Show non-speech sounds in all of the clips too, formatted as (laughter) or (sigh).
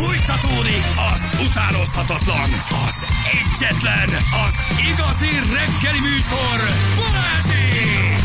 Fújtatódik az utánozhatatlan, az egyetlen, az igazi reggeli műsor, Balázsék!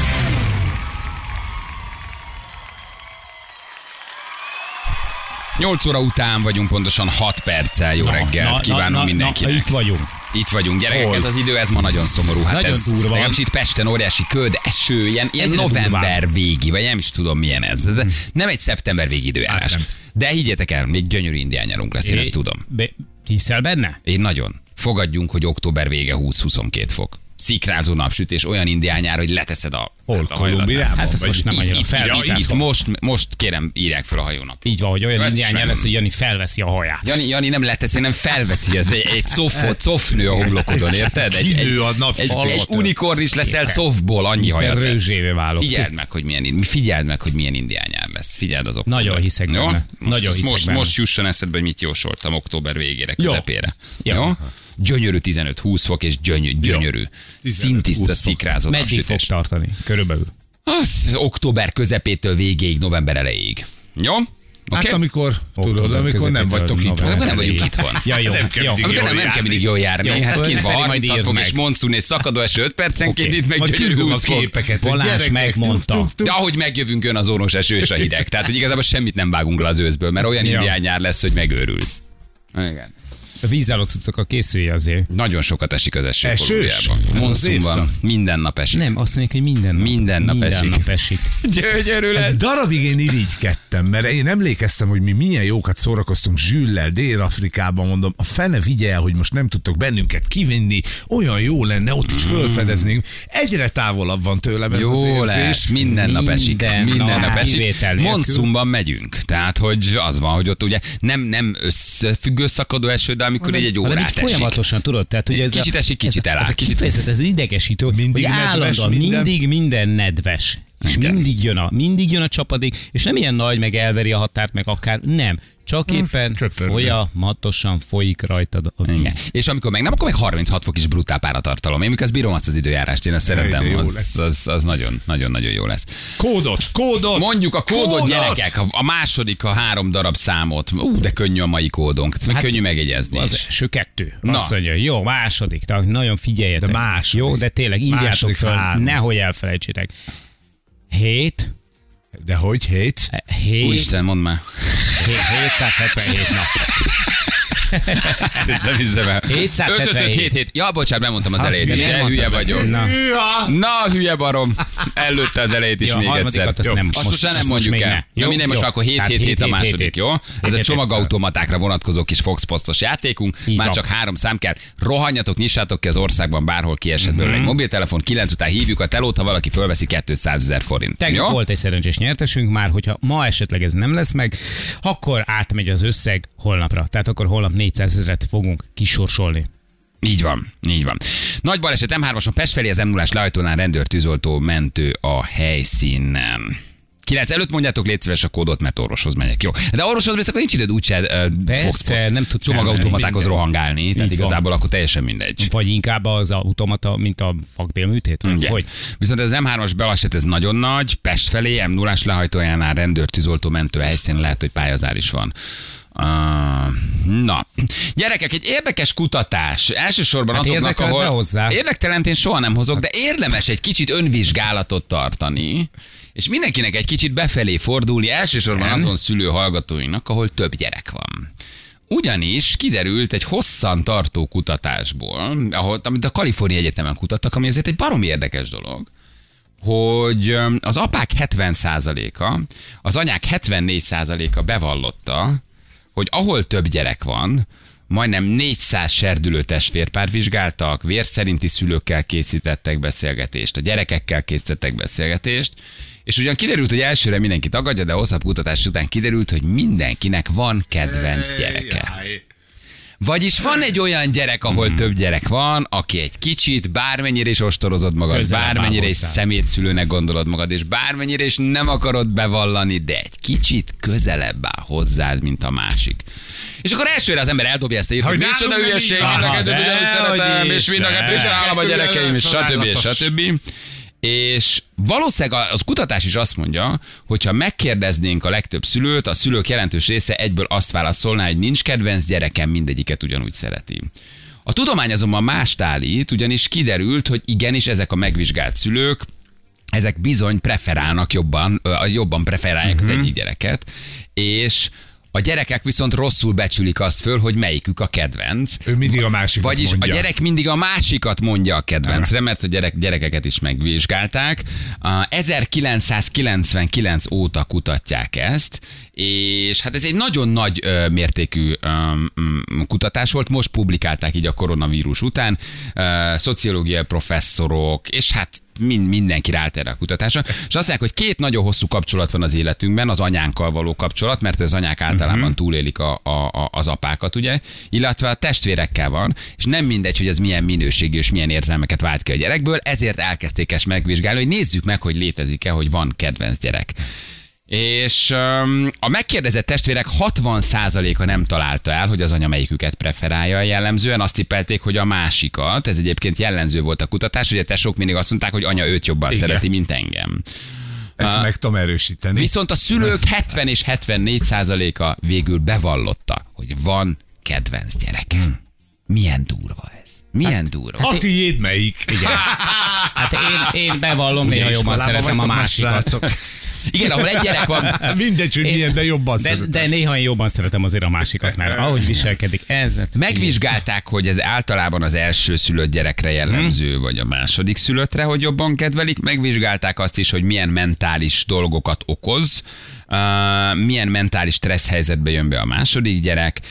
8 óra után vagyunk, pontosan 6 perccel. Jó reggelt, kívánunk mindenkinek. itt vagyunk. Itt vagyunk, gyerekek, ez az idő, ez ma nagyon szomorú. Hát Nagyon ez, durva. Legalábbis itt Pesten óriási köd, eső, ilyen, ilyen Egyre november durvább. végi, vagy nem is tudom milyen ez. Ez Nem egy szeptember végi időjárás. Hát. De higgyetek el, még gyönyörű indián nyarunk lesz, én ezt tudom. Be, hiszel benne? Én nagyon. Fogadjunk, hogy október vége 20-22 fok. Szikrázó napsütés, olyan indiányár, hogy leteszed a... Hol? hát a. Kolumbiában? Hát ez Vagy most nem annyira itt, felviszem. itt, itt, most, most kérem, írják fel a hajónap. Így van, hogy olyan Ezt lesz, hogy Jani felveszi a haját. Jani, Jani nem leteszi, nem felveszi, ez egy, egy cofot, cofnő (laughs) a homlokodon, érted? Egy, egy, Kinő a nap egy, alatt. egy unikorn is leszel cofból, annyi Mr. hajad lesz. Figyeld meg, hogy milyen, figyeld meg, hogy milyen indiányár lesz. Figyeld az október. Nagyon hiszek Jó? benne. Most, Nagyon hiszek most, benne. most jusson eszedbe, hogy mit jósoltam október végére, Jó. közepére. Jó. Jó? Gyönyörű 15-20 fok, és gyönyörű, gyönyörű. 15-20 Szintiszta, szikrázó Meddig fog tartani? Körülbelül. Az október közepétől végéig, november elejéig. Jó? Hát Oké? amikor, tudod, amikor nem vagytok itt. Akkor nem vagyunk itthon. Ja, jó. Nem kell jó. Amikor nem, jól nem kell járni. mindig jól járni. Jó, hát kint van Feri majd 36 írd fok meg. és monszun és szakadó eső 5 percenként, Oké. itt meg Majd gyönyörű küldöm a 20 fok. Balázs megmondta. De ahogy megjövünk, jön az orvos eső és a hideg. Tehát, hogy igazából semmit nem vágunk le az őszből, mert olyan indián nyár lesz, hogy megőrülsz. Igen. A vízálló cuccok készülje azért. Nagyon sokat esik az eső Esős? Monszun van, minden nap esik. Nem, azt mondják, hogy minden nap. Minden nap minden esik. nap esik. (laughs) Gyönyörű lesz. Egy darabig én irigykedtem, mert én emlékeztem, hogy mi milyen jókat szórakoztunk Zsüllel Dél-Afrikában, mondom, a fene vigye el, hogy most nem tudtok bennünket kivinni, olyan jó lenne, ott is fölfedeznénk. Egyre távolabb van tőlem ez az Jó érzés. lesz, minden nap esik. Minden Minden nap, nap esik. Monszumban megyünk. Tehát, hogy az van, hogy ott ugye nem, nem összefüggő szakadó eső, de amikor így egy Hanem órát esik. folyamatosan tudod, tehát ugye ez Kicsit esik, kicsit ez, a- eláll, Ez a kicsit- ez idegesítő, Mindig hogy állandóan mindig minden nedves. És Igen. mindig jön, a, mindig jön a csapadék, és nem ilyen nagy, meg elveri a határt, meg akár, nem. Csak éppen csöpörgő. folyamatosan folyik rajtad a víz. Igen. És amikor meg nem, akkor meg 36 fok is brutál páratartalom. Én mikor bírom azt az időjárást, én azt Jaj, szeretem, jó az, az, az, nagyon, nagyon, nagyon jó lesz. Kódot, kódot! Mondjuk a kódot, Kódot! gyerekek, a, második, a három darab számot. Ú, de könnyű a mai kódunk. Meg Hát, könnyű megjegyezni Az első kettő. Na. Azt mondja, jó, második, tehát nagyon figyeljetek. De második. Jó, de tényleg írjátok Második föl, három. nehogy elfelejtsétek. Hét, De hogy hét? hét, Úristen, mondd már. hét 777 nap. (laughs) Ezt nem hiszem el. 777. 5 5 7 7 Ja, bocsánat, bemondtam az elejét is. De hülye vagyok. Na. Na, hülye barom. Előtte az elejét is még egyszer. azt Jó. nem. Azt most, nem mondjuk el. Jó, minden most jó. már akkor 7 Tehát 7 7 a 7, második, 7, jó? Ez a 7, csomagautomatákra vonatkozó kis Fox Postos játékunk. Már csak három szám kell. Rohanjatok, nyissátok ki az országban, bárhol kiesett Mhm. belőle egy mobiltelefon. 9 után hívjuk a telót, ha valaki fölveszi 200 ezer forint. Tegnap volt egy szerencsés nyertesünk már, hogyha ma esetleg ez nem lesz meg, akkor átmegy az összeg holnapra. Tehát akkor holnap 400 ezeret fogunk kisorsolni. Így van, így van. Nagy baleset M3-ason Pest felé az m 0 lehajtónál rendőr tűzoltó mentő a helyszínen. 9 előtt mondjátok, légy szíves a kódot, mert orvoshoz megyek. Jó. De orvoshoz mész, akkor nincs időd úgyse uh, Persze, nem tudsz csomagautomatákhoz rohangálni, tehát Így van. igazából akkor teljesen mindegy. Vagy inkább az automata, mint a fakbélműtét? Ugye. Hogy? Viszont az M3-as baleset ez nagyon nagy, Pest felé, m 0 lehajtójánál rendőr tűzoltó mentő helyszínen lehet, hogy pályazár is van. Na, gyerekek, egy érdekes kutatás. Elsősorban Hát azoknak, ahol... hozzá. Érdektelent én soha nem hozok, de érdemes egy kicsit önvizsgálatot tartani, és mindenkinek egy kicsit befelé fordulni, elsősorban azon szülő hallgatóinak, ahol több gyerek van. Ugyanis kiderült egy hosszan tartó kutatásból, ahol, amit a Kalifornia Egyetemen kutattak, ami azért egy barom érdekes dolog, hogy az apák 70%-a, az anyák 74%-a bevallotta, hogy ahol több gyerek van, majdnem 400 serdülő testvérpár vizsgáltak, vérszerinti szülőkkel készítettek beszélgetést, a gyerekekkel készítettek beszélgetést, és ugyan kiderült, hogy elsőre mindenki tagadja, de hosszabb kutatás után kiderült, hogy mindenkinek van kedvenc gyereke. Jaj. Vagyis van egy olyan gyerek, ahol több gyerek van, aki egy kicsit, bármennyire is ostorozod magad, áll bármennyire is szemétszülőnek gondolod magad, és bármennyire is nem akarod bevallani, de egy kicsit közelebb áll hozzád, mint a másik. És akkor elsőre az ember eldobja ezt a hogy micsoda hülyeség, mind a kettőt ugyanúgy szeretem, és mind a kettőt állam a gyerekeim, és stb. Csodálatos. stb. És valószínűleg az kutatás is azt mondja, hogyha megkérdeznénk a legtöbb szülőt, a szülők jelentős része egyből azt válaszolná, hogy nincs kedvenc gyerekem, mindegyiket ugyanúgy szereti. A tudomány azonban mást állít, ugyanis kiderült, hogy igenis ezek a megvizsgált szülők ezek bizony preferálnak jobban, jobban preferálják uh-huh. az egyik gyereket, és a gyerekek viszont rosszul becsülik azt föl, hogy melyikük a kedvenc. Ő mindig a másikat Vagyis mondja. a gyerek mindig a másikat mondja a kedvencre, mert a gyerek, gyerekeket is megvizsgálták. A 1999 óta kutatják ezt, és hát ez egy nagyon nagy ö, mértékű ö, kutatás volt, most publikálták így a koronavírus után, ö, szociológiai professzorok, és hát mind, mindenki rált erre a kutatásra, és azt mondják, hogy két nagyon hosszú kapcsolat van az életünkben, az anyánkkal való kapcsolat, mert az anyák általában uh-huh. túlélik a, a, a, az apákat, ugye, illetve a testvérekkel van, és nem mindegy, hogy ez milyen minőségű és milyen érzelmeket vált ki a gyerekből, ezért elkezdték ezt megvizsgálni, hogy nézzük meg, hogy létezik-e, hogy van kedvenc gyerek. És um, a megkérdezett testvérek 60%-a nem találta el, hogy az anya melyiküket preferálja jellemzően. Azt tippelték, hogy a másikat. Ez egyébként jellemző volt a kutatás, hogy a tesók mindig azt mondták, hogy anya őt jobban Igen. szereti, mint engem. Ezt Ah. meg tudom erősíteni. Viszont a szülők 70 és 74 százaléka végül bevallotta, hogy van kedvenc gyerekem. Milyen durva ez. Milyen durva. A tiéd melyik? Igen. (laughs) Hát én, én bevallom, néha jobban szeretem a másikat. Igen, ahol egy gyerek van, (laughs) Mindegy, hogy milyen, de jobban De, szeretem. de néha én jobban szeretem azért a másikat, mert ahogy viselkedik, ez... Megvizsgálták, hogy ez általában az első szülött gyerekre jellemző, vagy a második szülöttre, hogy jobban kedvelik. Megvizsgálták azt is, hogy milyen mentális dolgokat okoz, uh, milyen mentális stressz helyzetbe jön be a második gyerek.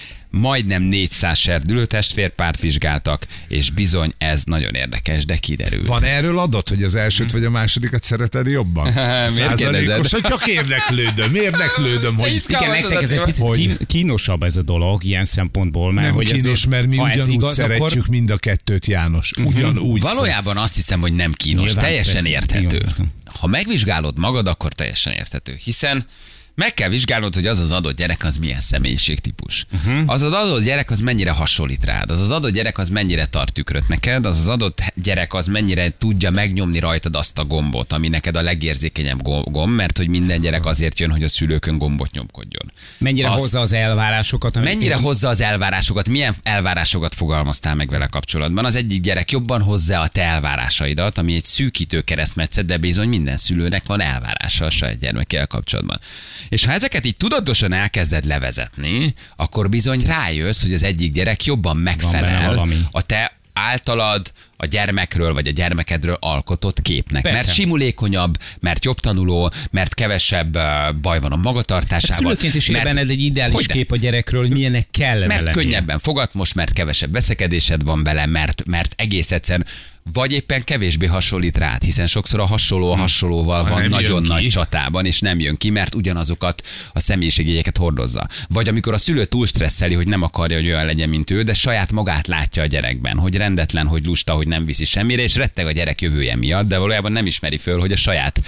Majdnem 400 serdülő testvérpárt vizsgáltak, és bizony ez nagyon érdekes, de kiderült. Van erről adat, hogy az elsőt vagy a másodikat szereted jobban? (laughs) Miért kérdezed? Hogy csak érdeklődöm, érdeklődöm, hogy Igen, nektek ez egy picit Hogy? kínosabb ez a dolog ilyen szempontból, mert nem hogy kínos, azért, mert mi ugyanúgy igaz, szeretjük akkor mind a kettőt, János. Ugyanúgy. Valójában azt hiszem, hogy nem kínos, Nyilván, teljesen persze. érthető. Jó. Ha megvizsgálod magad, akkor teljesen érthető. Hiszen meg kell vizsgálnod, hogy az az adott gyerek az milyen személyiségtípus. Uh-huh. Az az adott gyerek az mennyire hasonlít rád. Az az adott gyerek az mennyire tart tükröt neked. Az az adott gyerek az mennyire tudja megnyomni rajtad azt a gombot, ami neked a legérzékenyebb go- gomb, mert hogy minden gyerek azért jön, hogy a szülőkön gombot nyomkodjon. mennyire Azt- hozza az elvárásokat. Mennyire hozza az elvárásokat, milyen elvárásokat fogalmaztál meg vele kapcsolatban? Az egyik gyerek jobban hozza a te elvárásaidat, ami egy szűkítő keresztmetszet, de bizony minden szülőnek van elvárása a saját gyermekével kapcsolatban. És ha ezeket így tudatosan elkezded levezetni, akkor bizony rájössz, hogy az egyik gyerek jobban megfelel a te általad a gyermekről vagy a gyermekedről alkotott képnek. Persze. Mert simulékonyabb, mert jobb tanuló, mert kevesebb baj van a Hát magatartásával. szülőként is mert- benned egy ideális Hogyne? kép a gyerekről, hogy milyenek kellene mert lennie. könnyebben fogadmos, mert kevesebb veszekedésed van vele, mert, mert egész egyszerűen vagy éppen kevésbé hasonlít rád, hiszen sokszor a hasonló a hasonlóval Ha van nagyon nagy csatában, és nem jön ki, mert ugyanazokat a személyiségjegyeket hordozza. Vagy amikor a szülő túl stresszeli, hogy nem akarja, hogy olyan legyen, mint ő, de saját magát látja a gyerekben, hogy rendetlen, hogy lusta, hogy nem viszi semmire, és retteg a gyerek jövője miatt, de valójában nem ismeri föl, hogy a saját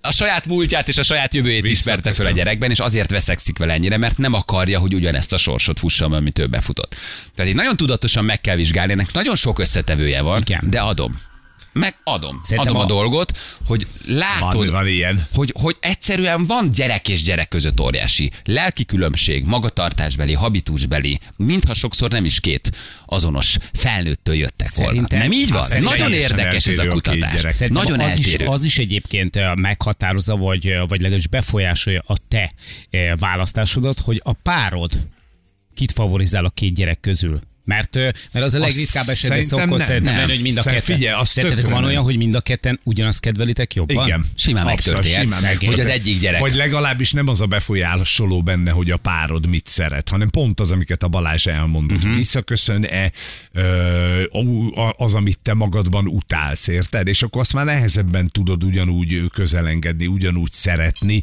a saját múltját és a saját jövőjét ismerte föl a gyerekben, és azért veszekszik vele ennyire, mert nem akarja, hogy ugyanezt a sorsot fussa, amit ő befutott. Tehát így nagyon tudatosan meg kell vizsgálni, ennek nagyon sok összetevője van, Igen. de adom. Meg adom. Szerintem adom a, a- dolgot, hogy látod, Van, van ilyen. hogy, hogy egyszerűen van gyerek és gyerek között óriási lelki különbség, magatartásbeli, habitusbeli, mintha sokszor nem is két azonos felnőttől jöttek volna. Szerintem- Nem így van? Nagyon érdekes ez a kutatás. Nagyon az eltérő. Is, az is egyébként meghatározza, vagy, vagy legalábbis befolyásolja a te választásodat, hogy a párod kit favorizál a két gyerek közül. Mert, mert az a legritkább esetben szokott nem. szerintem lenni, hogy mind a Szerintem ketten. figyelj, az Szerintetek van nem. olyan, hogy mind a ketten ugyanazt kedvelitek jobban? Igen. Simán megtörténhet, hogy az egyik gyerek- Vagy legalábbis nem az a befolyásoló benne, hogy a párod mit szeret, hanem pont az, amiket a Balázs elmondott. Uh-huh. Visszaköszön-e az, amit te magadban utálsz, érted? És akkor azt már nehezebben tudod ugyanúgy közelengedni, ugyanúgy szeretni,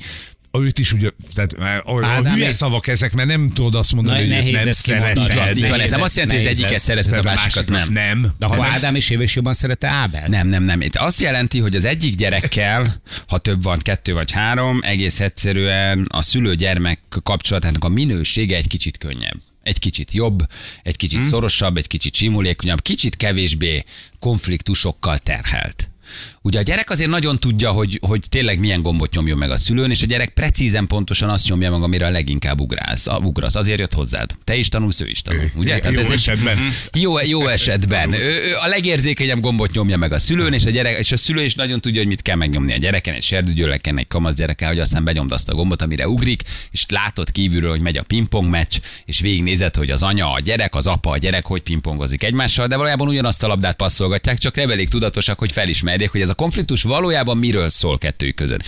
őt is ugye, tehát a, a hülye ez- szavak ezek, mert nem tudod azt mondani, Na, hogy őt nehéz nem ezt kimondani. szereted. Így van, ez nem azt jelenti, hogy az egyiket szereted, a Szereted, másikat nem. nem. De akkor Ádám és Éves jobban szerette Ábel? Nem, nem, nem. Itt azt jelenti, hogy az egyik gyerekkel, ha több van, kettő vagy három, egész egyszerűen a szülő-gyermek kapcsolatának a minősége egy kicsit könnyebb. Egy kicsit jobb, egy kicsit hmm. szorosabb, egy kicsit simulékonyabb, kicsit kevésbé konfliktusokkal terhelt. Ugye a gyerek azért nagyon tudja, hogy, hogy tényleg milyen gombot nyomjon meg a szülőn, és a gyerek precízen pontosan azt nyomja meg, amire a leginkább ugrálsz. A, ugrasz. Azért jött hozzád. Te is tanulsz, ő is tanul. Ugye? Jó ez egy- esetben. jó, jó (laughs) esetben. Ő, ő a legérzékenyebb gombot nyomja meg a szülőn, és a, gyerek, és a szülő is nagyon tudja, hogy mit kell megnyomni a gyereken, egy serdügyöleken, egy kamasz gyereken, hogy aztán benyomd azt a gombot, amire ugrik, és látod kívülről, hogy megy a pingpong meccs, és végignézed, hogy az anya, a gyerek, az apa, a gyerek hogy pingpongozik egymással, de valójában ugyanazt a labdát passzolgatják, csak nem elég tudatosak, hogy felismerjék, hogy ez a konfliktus valójában miről szól kettőjük között.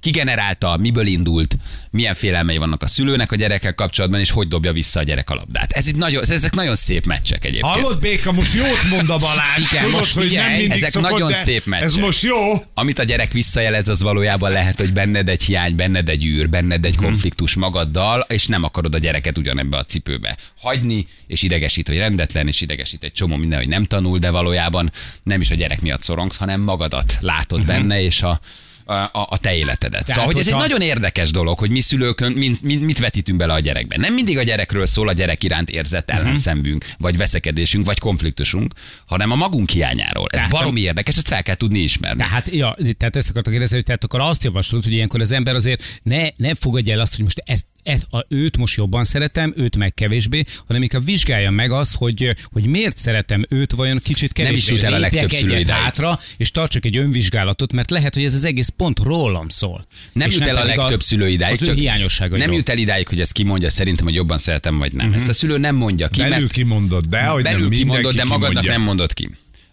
Ki generálta, miből indult, milyen félelmei vannak a szülőnek a gyerekkel kapcsolatban, és hogy dobja vissza a gyerek a labdát. Ez itt nagyon, ezek nagyon szép meccsek egyébként. Hallod, Béka, most jót mond a Balázs. Igen, Tudod, most hogy nem mindig ezek szokott, nagyon szép meccsek. Ez most jó. Amit a gyerek visszajelez, az valójában lehet, hogy benned egy hiány, benned egy űr, benned egy konfliktus magaddal, és nem akarod a gyereket ugyanebbe a cipőbe hagyni, és idegesít, hogy rendetlen, és idegesít egy csomó minden, hogy nem tanul, de valójában nem is a gyerek miatt szorongsz, hanem magadat látod benne, és a a, a, te életedet. szóval, hogy ez egy nagyon érdekes dolog, hogy mi szülőkön mit, mit, mit vetítünk bele a gyerekbe. Nem mindig a gyerekről szól a gyerek iránt érzett ellenszembünk, vagy veszekedésünk, vagy konfliktusunk, hanem a magunk hiányáról. Ez Tehát- baromi érdekes, ezt fel kell tudni ismerni. Tehát, ja, tehát ezt akartam kérdezni, hogy tehát akkor azt javaslod, hogy ilyenkor az ember azért ne, ne fogadja el azt, hogy most ezt, ezt a, őt most jobban szeretem, őt meg kevésbé, hanem inkább vizsgálja meg azt, hogy, hogy miért szeretem őt, vajon kicsit kevésbé. is jut el a legtöbb szülő egyet idáig. hátra, és tartsak egy önvizsgálatot, mert lehet, hogy ez az egész pont rólam szól. Nem És jut el a legtöbb szülő idáig. Az ő hiányosságairól. nem jut el idáig, hogy ezt kimondja szerintem, hogy jobban szeretem, vagy nem. Ezt a szülő nem mondja ki, Belül mert kimondod, de hogy belül nem kimondod, de magadnak kimondja. nem mondod ki.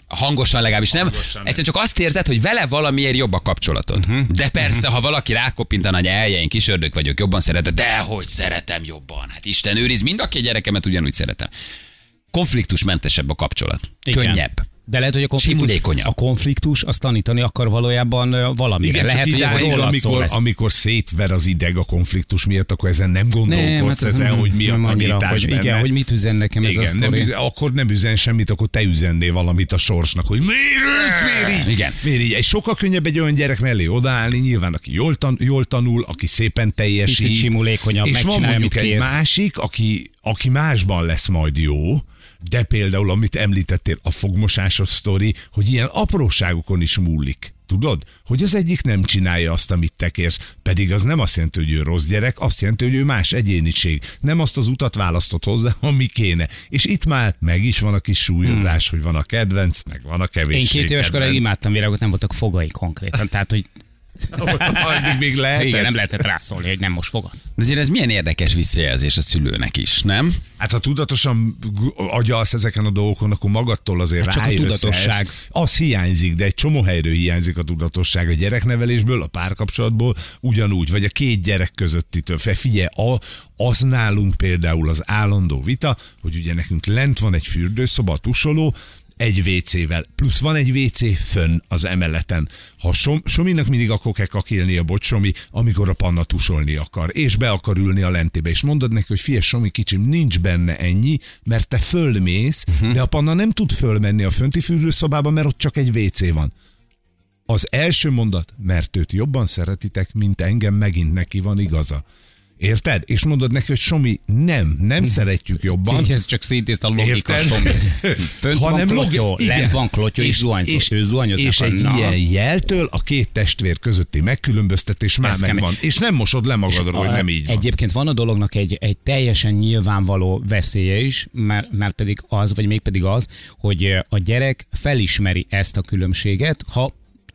Hangosan legalábbis nem. Hangosan. Egyszerűen csak azt érzed, hogy vele valamiért jobb a kapcsolatod. Mhm. De persze, ha valaki rákopintan, hogy elje, én kisördök vagyok, jobban szeretem, de hogy szeretem jobban. Hát Isten őriz, mind a két gyerekemet ugyanúgy szeretem. Konfliktusmentesebb a kapcsolat. Igen. Könnyebb. De lehet, hogy a konfliktus, a konfliktus azt tanítani akar valójában valamire. Igen, lehet, hogy ez rólad szól amikor, lesz. amikor szétver az ideg a konfliktus miatt, akkor ezen nem gondolkodsz, hát ez ezen, nem- hogy mi a tanítás hogy, benne. Igen, hogy mit üzen nekem ez a Igen, nem üzen, akkor nem üzen semmit, akkor te üzennél valamit a sorsnak, hogy miért miért így? Igen. Miért így? Egy sokkal könnyebb egy olyan gyerek mellé odaállni, nyilván, aki jól, tan- jól tanul, aki szépen teljesít. Picit simulékonyabb, És van mondjuk egy kérsz. másik, aki, aki másban lesz majd jó, de például, amit említettél, a fogmosásos sztori, hogy ilyen apróságokon is múlik. Tudod? Hogy az egyik nem csinálja azt, amit te kérsz, pedig az nem azt jelenti, hogy ő rossz gyerek, azt jelenti, hogy ő más egyéniség. Nem azt az utat választott hozzá, (laughs) ami kéne. És itt már meg is van a kis súlyozás, hogy van a kedvenc, meg van a kevés. Én két éves koráig imádtam virágot, nem voltak fogai konkrétan. Tehát, hogy Addig még lehetett. igen, nem lehetett rászólni, hogy nem most fogad. De azért ez milyen érdekes visszajelzés a szülőnek is, nem? Hát ha tudatosan agyalsz ezeken a dolgokon, akkor magadtól azért Hát csak a tudatosság. ehhez. Az hiányzik, de egy csomó helyről hiányzik a tudatosság a gyereknevelésből, a párkapcsolatból, ugyanúgy, vagy a két gyerek közöttitől. Figyelj, a, az nálunk például az állandó vita, hogy ugye nekünk lent van egy fürdőszoba, a tusoló, egy WC-vel, plusz van egy WC fönn az emeleten. Ha som, Sominak mindig akkor kell kakélni a bocs, Somi, amikor a panna tusolni akar, és be akar ülni a lentébe, és mondod neki, hogy fia, Somi kicsim, nincs benne ennyi, mert te fölmész, uh-huh. de a panna nem tud fölmenni a fönti fürdőszobába, mert ott csak egy WC van. Az első mondat, mert őt jobban szeretitek, mint engem, megint neki van igaza. Érted? És mondod neki, hogy Somi, nem, nem szeretjük jobban. Ez csak szétézt a logika, Érted? Tomi. (laughs) Fönt van Hanem klotyó, logi- lent van klotyó, és, zuhanyzós. Ő zuhanyozni és egy Na. ilyen jeltől a két testvér közötti megkülönböztetés már Ez kemény. megvan. És nem mosod le magadról, hogy nem így van. Egyébként van a dolognak egy, egy teljesen nyilvánvaló veszélye is, mert, mert pedig az, vagy mégpedig az, hogy a gyerek felismeri ezt a különbséget, ha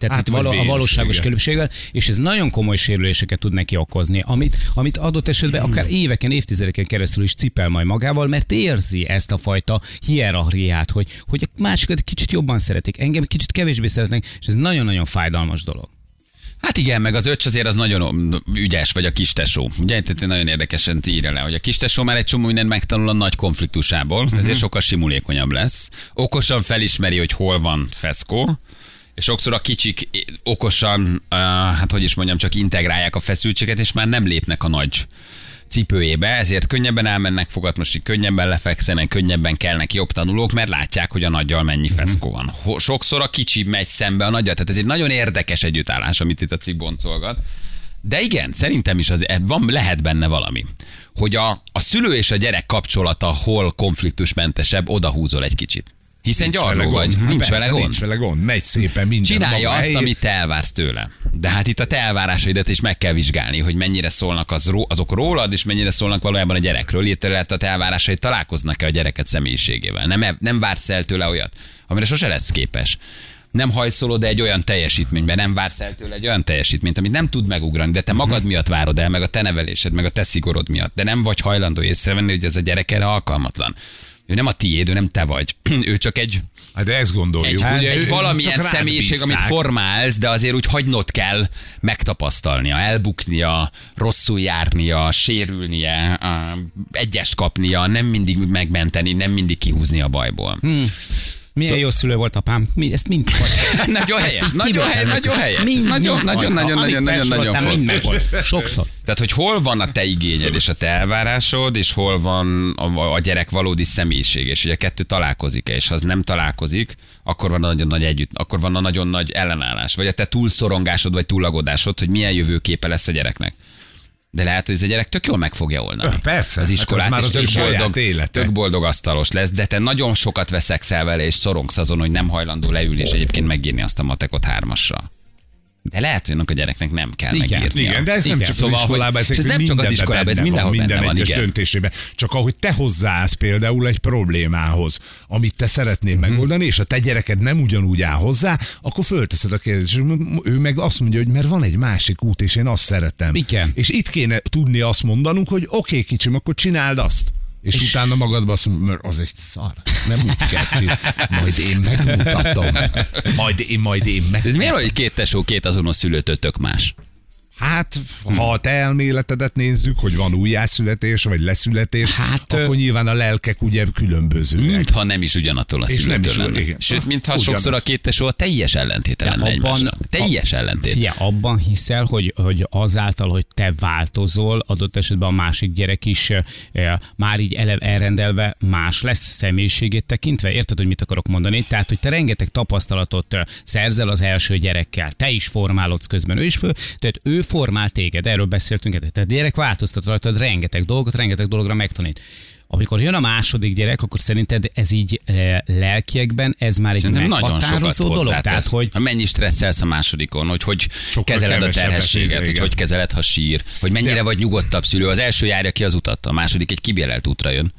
tehát Hát, itt való, a valóságos különbséggel, és ez nagyon komoly sérüléseket tud neki okozni, amit, amit adott esetben akár éveken, évtizedeken keresztül is cipel majd magával, mert érzi ezt a fajta hierarchiát, hogy, hogy a másikat kicsit jobban szeretik, engem kicsit kevésbé szeretnek, és ez nagyon-nagyon fájdalmas dolog. Hát igen, meg az öcs azért az nagyon ügyes, vagy a kistesó. Ugye, tehát nagyon érdekesen írja le, hogy a kistesó már egy csomó mindent megtanul a nagy konfliktusából, Mhm. ezért sokkal simulékonyabb lesz. Okosan felismeri, hogy hol van feszkó, és sokszor a kicsik okosan, hát hogy is mondjam, csak integrálják a feszültséget, és már nem lépnek a nagy cipőjébe, ezért könnyebben elmennek fogatmosig, könnyebben lefekszenek, könnyebben kelnek jobb tanulók, mert látják, hogy a nagyjal mennyi feszkó van. Sokszor a kicsi megy szembe a nagyjal, tehát ez egy nagyon érdekes együttállás, amit itt a cikk boncolgat. De igen, szerintem is az, van, lehet benne valami. Hogy a, a szülő és a gyerek kapcsolata hol konfliktusmentesebb, oda húzol egy kicsit. Hiszen Nincs gyarló vele vagy, gond. Hát nincs persze, vele gond. Nincs vele gond, megy szépen minden. Csinálja maga azt, helyét. amit te elvársz tőle. De hát itt a te elvárásaidat is meg kell vizsgálni, hogy mennyire szólnak az, azok rólad, és mennyire szólnak valójában a gyerekről. Itt lehet a te elvárásai találkoznak-e a gyereket személyiségével. Nem, nem vársz el tőle olyat, amire sose lesz képes. Nem hajszolod egy olyan teljesítménybe, nem vársz el tőle egy olyan teljesítményt, amit nem tud megugrani, de te magad miatt várod el, meg a te nevelésed, meg a te szigorod miatt, de nem vagy hajlandó észrevenni, hogy ez a gyerek erre alkalmatlan. Ő nem a tiéd, ő nem te vagy. (clears throat) ő csak egy Hát de ezt gondoljuk. egy, ugye, egy valamilyen személyiség, amit formálsz, de azért úgy hagynod kell megtapasztalnia, elbuknia, rosszul járnia, sérülnie, egyest kapnia, nem mindig megmenteni, nem mindig kihúzni a bajból. Milyen Szó- jó szülő volt apám. Mi, ezt mind (laughs) nagyon helyes, nagyon helyes, nagyon helyes. Mind, Nagyon, mind nagyon, nagyon, nagyon, nagyon, nagyon fontos. Sokszor. Tehát, hogy hol van a te igényed és a te elvárásod, és hol van a, a gyerek valódi személyiség, és hogy a kettő találkozik és ha az nem találkozik, akkor van a nagyon nagy együtt, akkor van a nagyon nagy ellenállás, vagy a te túlszorongásod, vagy túlagodásod, hogy milyen jövőképe lesz a gyereknek. De lehet, hogy ez a gyerek tök jól meg fogja oldani. Persze. Az Hát iskolát, az már és az saját boldog, élete. tök boldog asztalos lesz, de te nagyon sokat veszekszel vele, és szorongsz azon, hogy nem hajlandó leülni, és egyébként megírni azt a matekot hármasra. De lehet, hogy annak a gyereknek nem kell Igen. megírnia. Igen, de ez nem Igen. csak Szóval, az iskolában, ez, ez nem csak az iskolában, ez mindenhol van, minden van, egyes döntésében. Csak ahogy te hozzáállsz például egy problémához, amit te szeretnél Mhm. megoldani, és a te gyereked nem ugyanúgy áll hozzá, akkor fölteszed a kérdést, és ő meg azt mondja, hogy mert van egy másik út, és én azt szeretem. Igen. És itt kéne tudni azt mondanunk, hogy oké, okay, kicsim, akkor csináld azt. És, és utána magadba azt mondod, mert az egy szar. Nem úgy kell csinálni. Majd én megmutatom. Majd én, majd én meg. Ez miért, hogy két tesó, két azonos szülőtől tök más? Hát, ha a te elméletedet nézzük, hogy van újjászületés, vagy leszületés, Hát, akkor nyilván a lelkek ugye különbözőek. Mintha nem is ugyanattól a És nem is, lenne. igen. Sőt, mintha Ugyanaz. sokszor a két tesó a teljes ellentéte lenne egymásnak. Teljes ellentét. Figyelj, abban hiszel, hogy, hogy azáltal, hogy te változol, adott esetben a másik gyerek is e, már így ele, elrendelve más lesz személyiségét tekintve. Érted, hogy mit akarok mondani? Tehát, hogy te rengeteg tapasztalatot szerzel az első gyerekkel, te is formálodsz közben, ő is fő, tehát ő formál téged, erről beszéltünk, tehát a gyerek változtat rajtad rengeteg dolgot, rengeteg dologra megtanít. Amikor jön a második gyerek, akkor szerinted ez így e, lelkiekben, ez már egy Szerintem nagyon sokat dolog? Tehát, hogy Ha mennyi stresszelsz a másodikon, hogy hogy Sokkal kezeled a terhességet, hogy hogy kezeled, ha sír, hogy mennyire De- vagy nyugodtabb szülő. Az első járja ki az utat, a második egy kibélelt útra jön.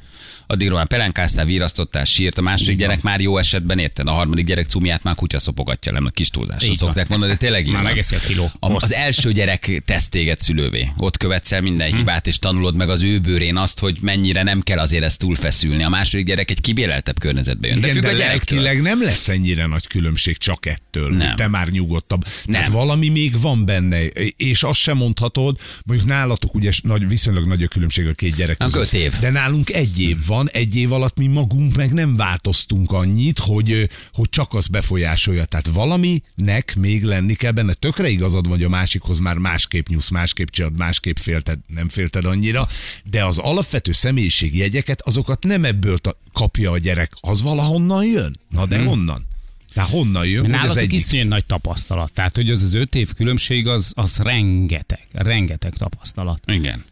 Addigra már pelenkáztál, virasztottál, sírt, a második gyerek már jó esetben érted, a harmadik gyerek cumját már kutya szopogatja le, a kis túlzásra Így van. szokták mondani, de tényleg így Már megeszi a kiló. A, az első gyerek tesz téged szülővé. Ott követsz el minden Hm. hibát, és tanulod meg az ő bőrén azt, hogy mennyire nem kell azért ezt túlfeszülni. A második gyerek egy kibéleltebb környezetbe jön. De Igen, függ de a gyerektől. nem lesz ennyire nagy különbség csak ettől, Nem. hogy te már nyugodtabb. Nem. Hát valami még van benne, és azt sem mondhatod, mondjuk nálatok ugye nagy, viszonylag nagy a különbség a két gyerek között. öt év. De nálunk egy év van, egy év alatt mi magunk meg nem változtunk annyit, hogy, hogy csak az befolyásolja. Tehát valaminek még lenni kell benne. Tökre igazad van, hogy a másikhoz már másképp nyúsz, másképp csinálod, másképp félted, nem félted annyira, de az alapvető személyiségjegyeket, azokat nem ebből ta- kapja a gyerek, az valahonnan jön. Na de honnan? Tehát honnan jön, Nálatok egyik iszonyú nagy tapasztalat. Tehát, hogy az az öt év különbség, az, az rengeteg, rengeteg tapasztalat. Igen.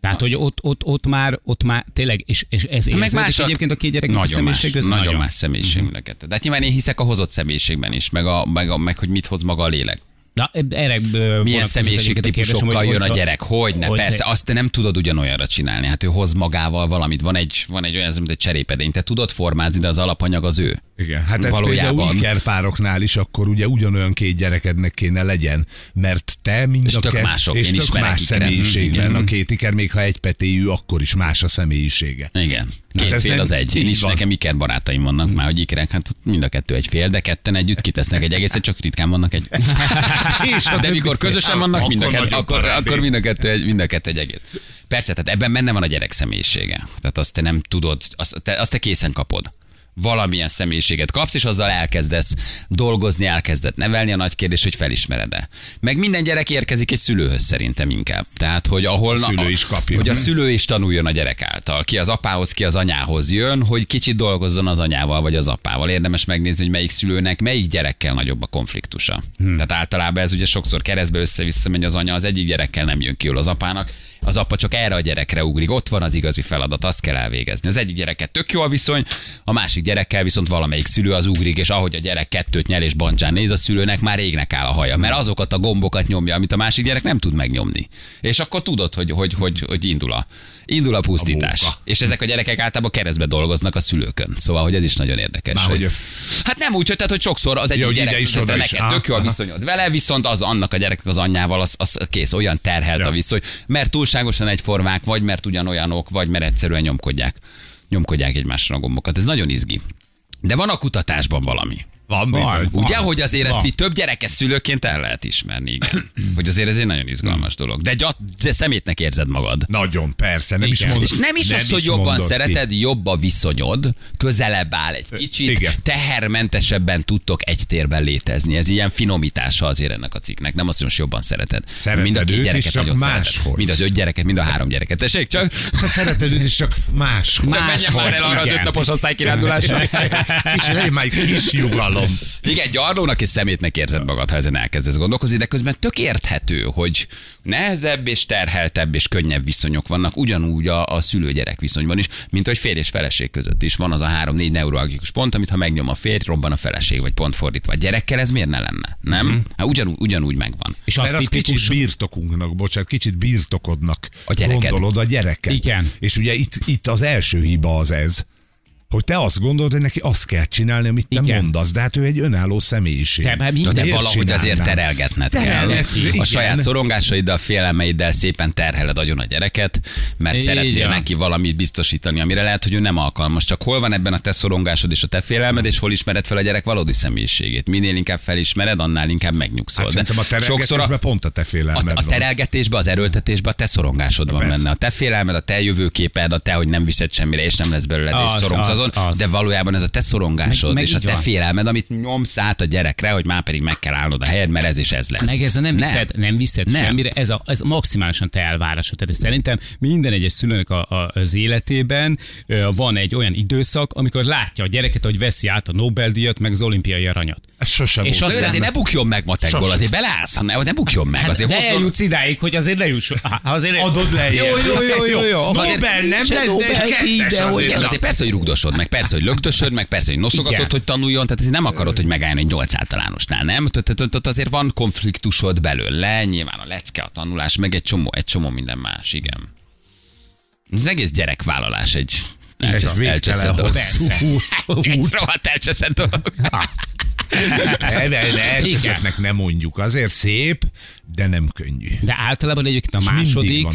Tehát, hogy ott, ott, ott már, ott már tényleg, és, és ez Meg érződik más a- egyébként a két gyereknek a nagyon más, személyiség között nagyon, más személyiség a kettő. De hát nyilván én hiszek a hozott személyiségben is, meg, a, meg, a, meg hogy mit hoz maga a lélek. Na, erre Milyen személyiségtípusokkal jön a gyerek? Hogy ne, hogy persze, se- azt te nem tudod ugyanolyanra csinálni. Hát ő hoz magával valamit. Van egy, van egy olyan, mint egy cserépedény. Te tudod formázni, de az alapanyag az ő. Igen, hát ez Valójában. például ikerpároknál is akkor ugye ugyanolyan két gyerekednek kéne legyen, mert te mind És a tök mások, és tök más személyiségben Igen. a két iker, még ha egy petéjű, akkor is más a személyisége. Igen. Két ez fél nem- az egy. Én is van. nekem iker barátaim vannak már, hogy ikerek, hát mind a kettő egy fél, de ketten együtt kitesznek egy egészet, csak ritkán vannak egy. (laughs) De mikor közösen vannak, mind a kettő, akkor, akkor mind a kettő, egy, mind a kettő egy egész. Persze, tehát ebben benne van a gyerek személyisége. Tehát azt te nem tudod, azt te, azt te készen kapod. Valamilyen személyiséget kapsz, és azzal elkezdesz dolgozni, elkezded nevelni. A nagy kérdés, hogy felismered-e. Meg minden gyerek érkezik egy szülőhöz szerintem inkább. Tehát, hogy ahol... A szülő is kapja. Hogy a szülő is tanuljon a gyerek által. Ki az apához, ki az anyához jön, hogy kicsit dolgozzon az anyával vagy az apával. Érdemes megnézni, hogy melyik szülőnek, melyik gyerekkel nagyobb a konfliktusa. Hmm. Tehát általában ez ugye sokszor keresztbe össze-vissza megy az anya, az egyik gyerekkel nem jön ki az apának, Az apa csak erre a gyerekre ugrik. Ott van az igazi feladat, azt kell elvégezni. Az egyik gyereket tök jó a viszony, a másik gyerekkel viszont valamelyik szülő az ugrik, és ahogy a gyerek kettőt nyel és bancsán néz, a szülőnek már régnek áll a haja, mert azokat a gombokat nyomja, amit a másik gyerek nem tud megnyomni. És akkor tudod, hogy, hogy, hogy, hogy indul a indul a pusztítás. A munka. és ezek a gyerekek általában keresztbe dolgoznak a szülőkön. Szóval, hogy ez is nagyon érdekes. Már hogy... hogy a Hát nem úgy, hogy, tehát, hogy sokszor az egyik hogy gyerek, is, oda is. neked tök jó a viszonyod vele, viszont az annak a gyereknek az anyjával az, az kész, olyan terhelt Ja. a viszony, mert túlságosan egyformák, vagy mert ugyanolyanok, vagy mert egyszerűen nyomkodják, nyomkodják egymásra a gombokat. Ez nagyon izgi. De van a kutatásban valami. Van bizony. Ugye, hogy azért ezt Van. így több gyerekes szülőként el lehet ismerni, igen. Hogy azért ez egy nagyon izgalmas dolog. De, gyat, de szemétnek érzed magad. Nagyon, persze, nem is Igen. mondod. És nem is az, hogy jobban mondod ki. szereted, jobb a viszonyod, közelebb áll egy kicsit, Igen. tehermentesebben tudtok egy térben létezni. Ez ilyen finomítása azért ennek a cikknek. Nem azt, hogy most jobban szereted. Szereted mind a két is, gyereket nagyon szereted. máshogy. Mind az öt gyereket, mind a három gyereket. Tessék, csak, Ha szereted őt is, csak más. csak menjen már el arra az ötnapos osztálykirándulásra. Kis, legyen már egy kis nyugalom. Igen, gyarlónak és szemétnek érzed magad, ha ezen elkezdesz gondolkozni, de közben tök érthető, hogy nehezebb és terheltebb és könnyebb viszonyok vannak ugyanúgy a, a szülő-gyerek viszonyban is, mint hogy férj és feleség között is. Van az a három-négy neuralgikus pont, amit ha megnyom a férj, robban a feleség, vagy pont fordítva. A gyerekkel ez miért ne lenne? Nem? Hát ugyanúgy, ugyanúgy megvan. És az Mert az kicsit birtokunknak, bocsánat, kicsit birtokodnak. A gyereket. Gondolod a gyereket. Igen. És ugye itt, itt az első hiba az ez, hogy te azt gondolod, hogy neki azt kell csinálni, amit te Igen. mondasz, de hát ő egy önálló személyiség. Hát minden- de Miért valahogy azért csinálnám? terelgetned kell. Terelget, igen. A saját szorongásaiddal, félelmeiddel szépen terheled agyon a gyereket, mert Így szeretnél neki valamit biztosítani, amire lehet, hogy ő nem alkalmas. Csak hol van ebben a te szorongásod és a te félelmed, és hol ismered fel a gyerek valódi személyiségét. Minél inkább felismered, annál inkább megnyugszol. Hát szerintem a terelgetésben a, pont a te a, félelmed a van. terelgetésbe, az erőltetésbe a te szorongásod van benne. A te félelmed, a te jövőképed, a te, hogy nem viszed semmire, és nem lesz belőled, és szorongsz azon, az. de valójában ez a te szorongásod, Meg- meg és a te van. félelmed, amit nyomsz át a gyerekre, hogy már pedig meg kell állnod a helyed, mert ez is ez lesz. Meg ez a nem viszed, nem, nem viszed Nem. semmire, ez, a, ez maximálisan te elvárásod. Tehát szerintem minden egyes szülőnek a, a, az életében van egy olyan időszak, amikor látja a gyereket, hogy veszi át a Nobel-díjat, meg az olimpiai aranyat. Ez sosem És volt. De azért ne bukjon meg matekból, Sose. azért beleállsz, ne, ne bukjon meg. Azért Hát, de hozzon- eljutsz idáig, hogy azért ne juss. Há, Azért Adod lejjebb. Jó, jó, jó, jó, jó. Azért- Nobel nem lesz, de kettes azért. Azért persze, hogy rugdosod meg, persze, hogy lögdösöd meg, persze, hogy noszogatod, hogy tanuljon, tehát azért nem akarod, hogy megálljon egy 8 általánosnál, nem? Tehát- azért van konfliktusod belőle, nyilván a lecke, a tanulás, meg egy csomó, egy csomó minden más, igen. Az egész gyerekvállalás egy elcseszett dolog. hosszú Egy rohadt elcseszett dolog. (laughs) Ne, ne, ne, elcseszettnek nem mondjuk. Azért szép, de nem könnyű. De általában egyébként a második,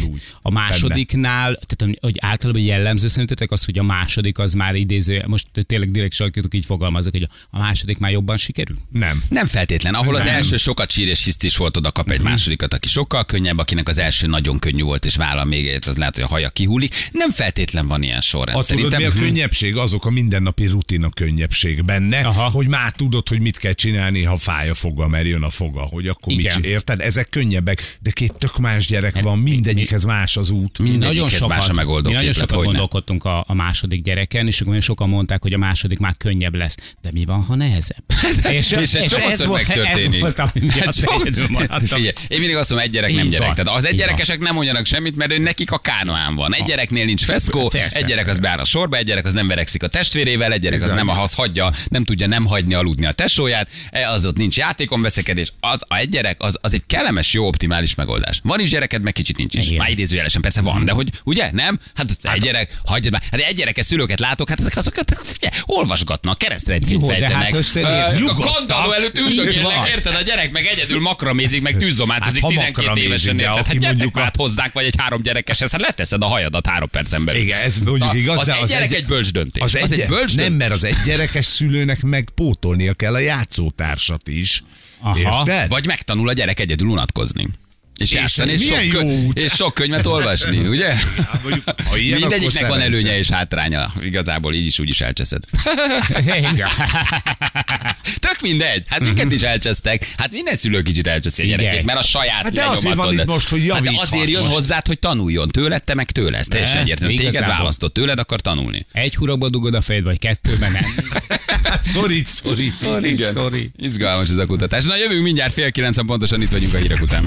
a másodiknál, tehát hogy általában jellemző szerintetek az, hogy a második az már idéző, most tényleg direkt sarkítok így fogalmazok, hogy a második már jobban sikerül? Nem. Nem feltétlen. Ahol az Nem. első sokat sír és hiszt is volt, oda kap egy másodikat, aki sokkal könnyebb, akinek az első nagyon könnyű volt, és vállal még egyet, az lehet, hogy a haja kihullik. Nem feltétlen van ilyen sorrend. Azt tudod, mi a hm, könnyebbség? Azok a mindennapi rutin a könnyebbség benne, Aha. hogy már tudod, hogy mit kell csinálni, ha fáj a foga, mert jön a foga, hogy akkor mit Igen. Érted? Ezek könnyebbek, de két tök más gyerek van, mindegyikhez más az út. Mindegyikhez más a megoldó mi nagyon sokat gondolkodtunk a, a második gyereken, és akkor nagyon sokan mondták, hogy a második már könnyebb lesz. De mi van, ha nehezebb? (laughs) És ez csomószor megtörténik. Ez volt, ami miatt Hát csomó- egyedül maradtam. Figyelj, én mindig azt mondom, egy gyerek nem gyerek. Tehát az egy gyerekesek nem mondjanak semmit, mert ő nekik a kánoán van. Egy gyereknél nincs feszkó, egy gyerek az beáll a sorba, egy gyerek az nem verekszik a testvérével, egy gyerek az nem az hagyja, nem tudja nem hagyni aludni a tesóját, e, az ott nincs játékon veszekedés. Az, a egy gyerek az, az egy kellemes, jó, optimális megoldás. Van is gyereked, meg kicsit nincs is. Igen. Már idézőjelesen persze van, de hogy ugye, nem? Hát az egy gyerek, hagyjad már. Hát egy gyerekes szülőket látok, hát ezek azokat figyelj, olvasgatnak, keresztrendjét Jó, de fejtenek. hát nyugodtan. kandalló előtt Így üldögélnek, érted? A gyerek meg egyedül makramézik, meg tűzzomátozik Hát, ha 12 makramézik, évesen, érted? Hát gyertek mondjuk át hozzánk, vagy egy három gyerekeshez, hát leteszed a hajadat három percen belül. Igen, ez mondjuk igaz, az egy gyerek egy bölcs döntés. Az, egy bölcs Nem, mert az egy gyerekes szülőnek meg pótolnia kell a játszótársat is. Aha. Érted? Vagy megtanul a gyerek egyedül unatkozni. És, És játszani, és sok, milyen kö- jó út. és sok könyvet olvasni, ugye? (laughs) Hát mondjuk, ha ilyen, Mindegyiknek van előnye és hátránya. Igazából így is úgy is elcseszed. (laughs) (laughs) Tök mindegy. Hát minket is elcsesztek. Hát minden szülő kicsit elcseszi a gyerekét, mert a saját Hát de azért van itt most, hogy hát azért jön most. hozzád, hogy tanuljon tőled, te meg tőle. Ez teljesen egyértelmű. Téged választott tőled, akar tanulni. Egy hurokba dugod a fejed, vagy kettőben nem. Szorít, szorít. Sorry, sorry. Izgalmas ez a kutatás. Na jövünk mindjárt fél kilencen pontosan itt vagyunk a hírek után.